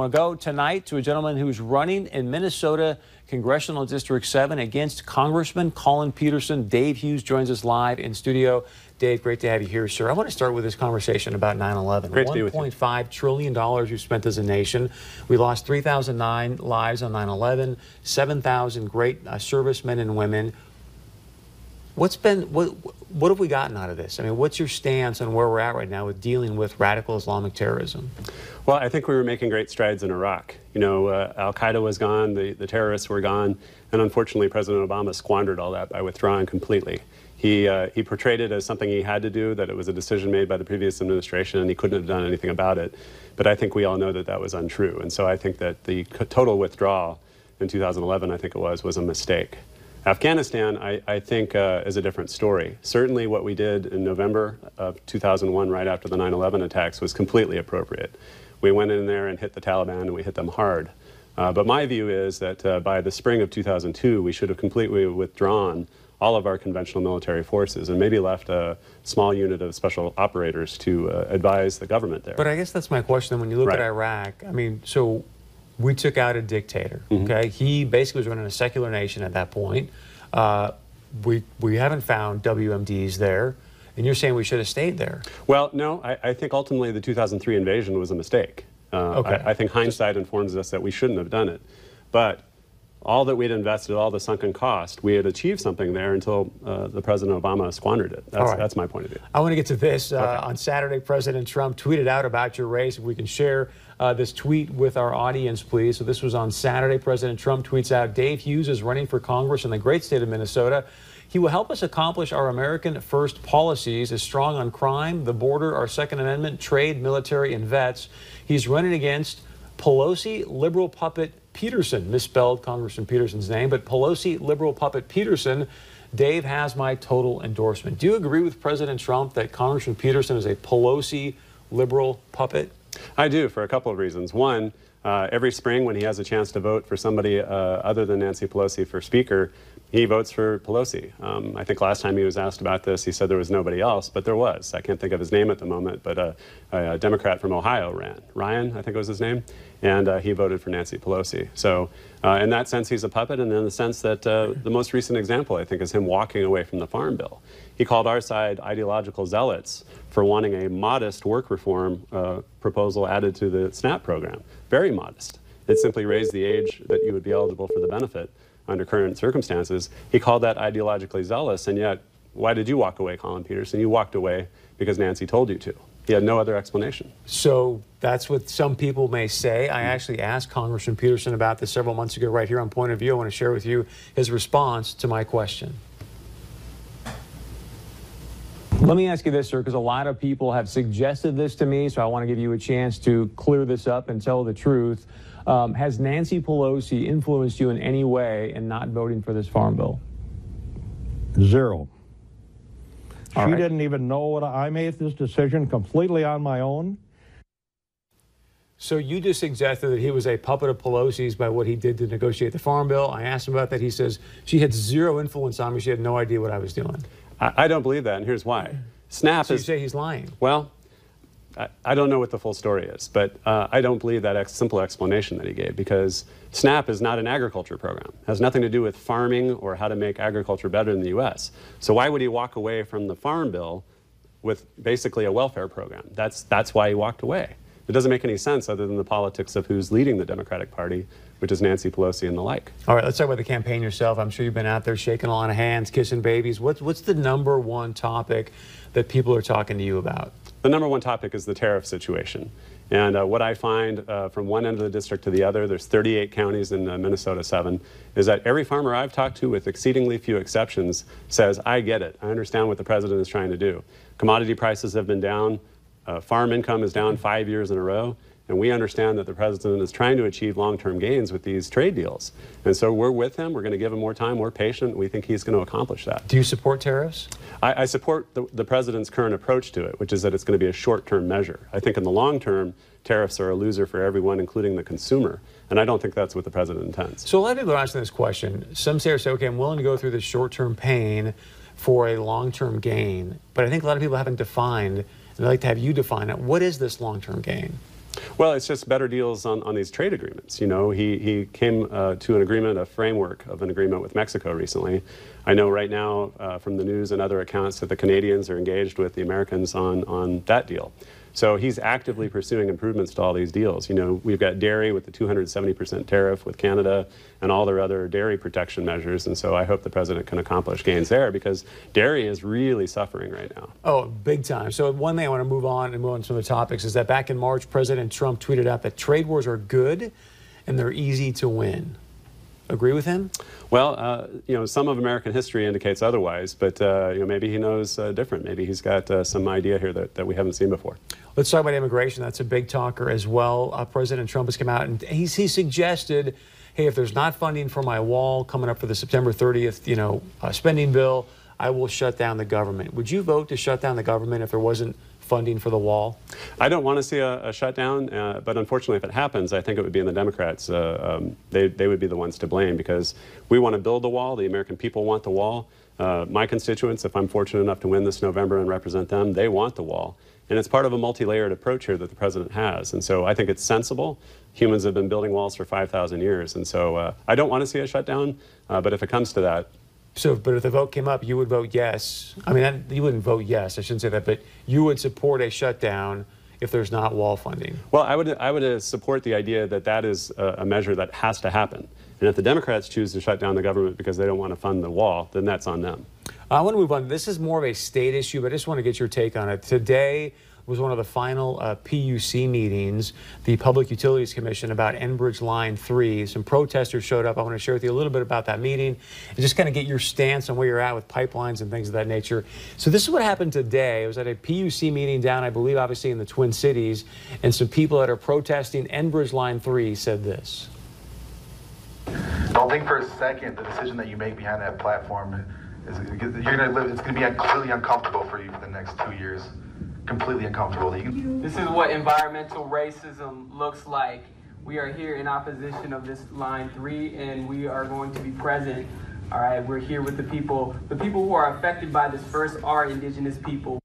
want to go tonight to a gentleman who's running in Minnesota Congressional District 7 against Congressman Collin Peterson. Dave Hughes joins us live in studio. Dave, great to have you here, sir. I want to start with this conversation about 9 11. $1.5 trillion we spent as a nation. We lost 3,009 lives on 9 11, 7,000 great uh, servicemen and women. What's been what what have we gotten out of this? I mean, what's your stance on where we're at right now with dealing with radical Islamic terrorism? Well, I think we were making great strides in Iraq. You know, uh, Al Qaeda was gone, the, the terrorists were gone, and unfortunately, President Obama squandered all that by withdrawing completely. He, uh, he portrayed it as something he had to do, that it was a decision made by the previous administration, and he couldn't have done anything about it. But I think we all know that that was untrue. And so I think that the total withdrawal in 2011, I think it was, was a mistake. Afghanistan, I, I think, uh, is a different story. Certainly, what we did in November of 2001, right after the 9 11 attacks, was completely appropriate. We went in there and hit the Taliban, and we hit them hard. Uh, but my view is that uh, by the spring of 2002, we should have completely withdrawn all of our conventional military forces and maybe left a small unit of special operators to uh, advise the government there. But I guess that's my question. When you look right. at Iraq, I mean, so we took out a dictator. Mm-hmm. Okay, he basically was running a secular nation at that point. Uh, we we haven't found WMDs there, and you're saying we should have stayed there. Well, no, I, I think ultimately the 2003 invasion was a mistake. Uh, okay. I, I, think hindsight informs us that we shouldn't have done it, but all that we'd invested, all the sunken cost, we had achieved something there until uh, the President Obama squandered it. That's, right. that's my point of view. I want to get to this. Uh. On Saturday, President Trump tweeted out about your race. If we can share uh, this tweet with our audience, please. So this was on Saturday. President Trump tweets out, Dave Hughes is running for Congress in the great state of Minnesota. He will help us accomplish our American first policies, is strong on crime, the border, our Second Amendment, trade, military, and vets. He's running against Pelosi, liberal puppet Peterson, misspelled Congressman Peterson's name, but Pelosi liberal puppet Peterson. Dave has my total endorsement. Do you agree with President Trump that Congressman Peterson is a Pelosi liberal puppet? I do for a couple of reasons. One, uh, every spring when he has a chance to vote for somebody uh, other than Nancy Pelosi for Speaker, he votes for Pelosi. Um, I think last time he was asked about this, he said there was nobody else, but there was. I can't think of his name at the moment, but uh, a, a, Democrat from Ohio ran. Ryan, I think was his name, and uh, he voted for Nancy Pelosi. So, uh, in that sense, he's a puppet, and in the sense that uh, the most recent example, I think, is him walking away from the Farm Bill. He called our side ideological zealots for wanting a modest work reform uh, proposal added to the SNAP program. Very modest. It simply raised the age that you would be eligible for the benefit under current circumstances. He called that ideologically zealous, and yet, why did you walk away, Collin Peterson? You walked away because Nancy told you to. He had no other explanation. So that's what some people may say. I actually asked Congressman Peterson about this several months ago, right here on Point of View. I want to share with you his response to my question. Let me ask you this, sir, because a lot of people have suggested this to me, so I want to give you a chance to clear this up and tell the truth. Um, has Nancy Pelosi influenced you in any way in not voting for this farm bill? Zero. All she right. didn't even know what I, I made this decision completely on my own. So you just suggested that he was a puppet of Pelosi's by what he did to negotiate the farm bill. I asked him about that. He says she had zero influence on me. She had no idea what I was doing. I, I don't believe that, and here's why. SNAP so is. you say he's lying? Well, I, don't know what the full story is, but uh, I don't believe that ex simple explanation that he gave because SNAP is not an agriculture program. It has nothing to do with farming or how to make agriculture better in the U.S. So why would he walk away from the farm bill with basically a welfare program? That's, that's why he walked away. It doesn't make any sense other than the politics of who's leading the Democratic Party, which is Nancy Pelosi and the like. All right, let's talk about the campaign yourself. I'm sure you've been out there shaking a lot of hands, kissing babies. What's, what's the number one topic that people are talking to you about? The number one topic is the tariff situation. And uh, what I find uh, from one end of the district to the other, there's 38 counties in uh, Minnesota 7, is that every farmer I've talked to, with exceedingly few exceptions, says, I get it. I understand what the president is trying to do. Commodity prices have been down. Uh, farm income is down five years in a row. And we understand that the president is trying to achieve long-term gains with these trade deals. And so we're with him. We're going to give him more time. We're patient. We think he's going to accomplish that. Do you support tariffs? I, I support the, the president's current approach to it, which is that it's going to be a short-term measure. I think in the long term, tariffs are a loser for everyone, including the consumer. And I don't think that's what the president intends. So a lot of people are asking this question. Some say, okay, I'm willing to go through this short-term pain for a long-term gain. But I think a lot of people haven't defined, and I'd like to have you define it. What is this long-term gain? Well, it's just better deals on, on these trade agreements. You know, he, he came uh, to an agreement, a framework of an agreement with Mexico recently. I know right now uh, from the news and other accounts that the Canadians are engaged with the Americans on, on that deal. So he's actively pursuing improvements to all these deals. You know, we've got dairy with the 270% tariff with Canada and all their other dairy protection measures. And so I hope the president can accomplish gains there because dairy is really suffering right now. Oh, big time. So one thing I want to move on and move on to some of the topics is that back in March, President Trump tweeted out that trade wars are good and they're easy to win. Agree with him? Well, uh, you know, some of American history indicates otherwise, but uh, you know, maybe he knows uh, different. Maybe he's got uh, some idea here that, that we haven't seen before. Let's talk about immigration. That's a big talker as well. Uh, President Trump has come out and he's, he suggested, hey, if there's not funding for my wall coming up for the September 30th, you know, uh, spending bill, I will shut down the government. Would you vote to shut down the government if there wasn't funding for the wall? I don't want to see a, a shutdown, uh, but unfortunately, if it happens, I think it would be in the Democrats. Uh, um, they, they would be the ones to blame because we want to build the wall. The American people want the wall. Uh, my constituents, if I'm fortunate enough to win this November and represent them, they want the wall. And it's part of a multi layered approach here that the president has. And so I think it's sensible. Humans have been building walls for 5,000 years. And so uh, I don't want to see a shutdown, uh, but if it comes to that, so, but if the vote came up, you would vote yes. I mean, that, you wouldn't vote yes. I shouldn't say that, but you would support a shutdown if there's not wall funding. Well, I would I would uh, support the idea that that is a, a, measure that has to happen. And if the Democrats choose to shut down the government because they don't want to fund the wall, then that's on them. I want to move on. This is more of a state issue, but I just want to get your take on it. Today, was one of the final uh, PUC meetings, the Public Utilities Commission, about Enbridge Line 3. Some protesters showed up. I want to share with you a little bit about that meeting and just kind of get your stance on where you're at with pipelines and things of that nature. So, this is what happened today. It was at a PUC meeting down, I believe, obviously in the Twin Cities, and some people that are protesting Enbridge Line 3 said this. Don't think for a second the decision that you make behind that platform is you're gonna live. It's gonna be completely uncomfortable for you for the next two years completely uncomfortable. This is what environmental racism looks like. We are here in opposition of this line three, and we are going to be present. All right, we're here with the people. The people who are affected by this first are indigenous people.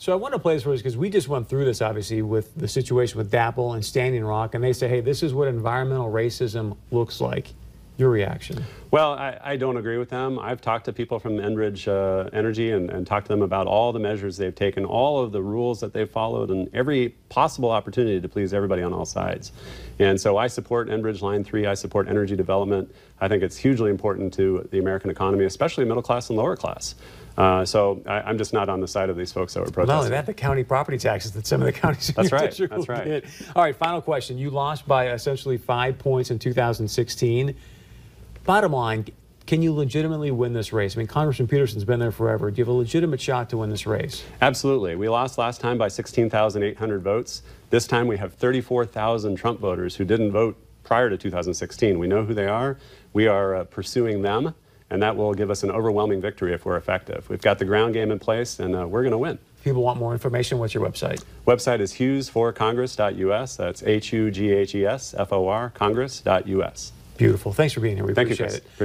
So I want to play this for us because we just went through this obviously with the situation with DAPL and Standing Rock, and they say, hey, this is what environmental racism looks like. Your reaction? Well, I, I, don't agree with them. I've talked to people from Enbridge uh, Energy and, and, talked to them about all the measures they've taken, all of the rules that they've followed, and every possible opportunity to please everybody on all sides. And so I support Enbridge Line 3. I support energy development. I think it's hugely important to the American economy, especially middle class and lower class. Uh, so I, am just not on the side of these folks that were protesting. Not only that, the county property taxes that some of the counties That's right. That's right. All right, final question. You lost by essentially five points in 2016. Bottom line, can you legitimately win this race? I mean, Congressman Peterson's been there forever. Do you have a legitimate shot to win this race? Absolutely. We lost last time by 16,800 votes. This time we have 34,000 Trump voters who didn't vote prior to 2016. We know who they are. We are uh, pursuing them, and that will give us an overwhelming victory if we're effective. We've got the ground game in place, and uh, we're going to win. If people want more information, what's your website? Website is hughesforcongress.us. That's H U G H E S F O R Congress.us. Beautiful. Thanks for being here. We Thank appreciate you, it.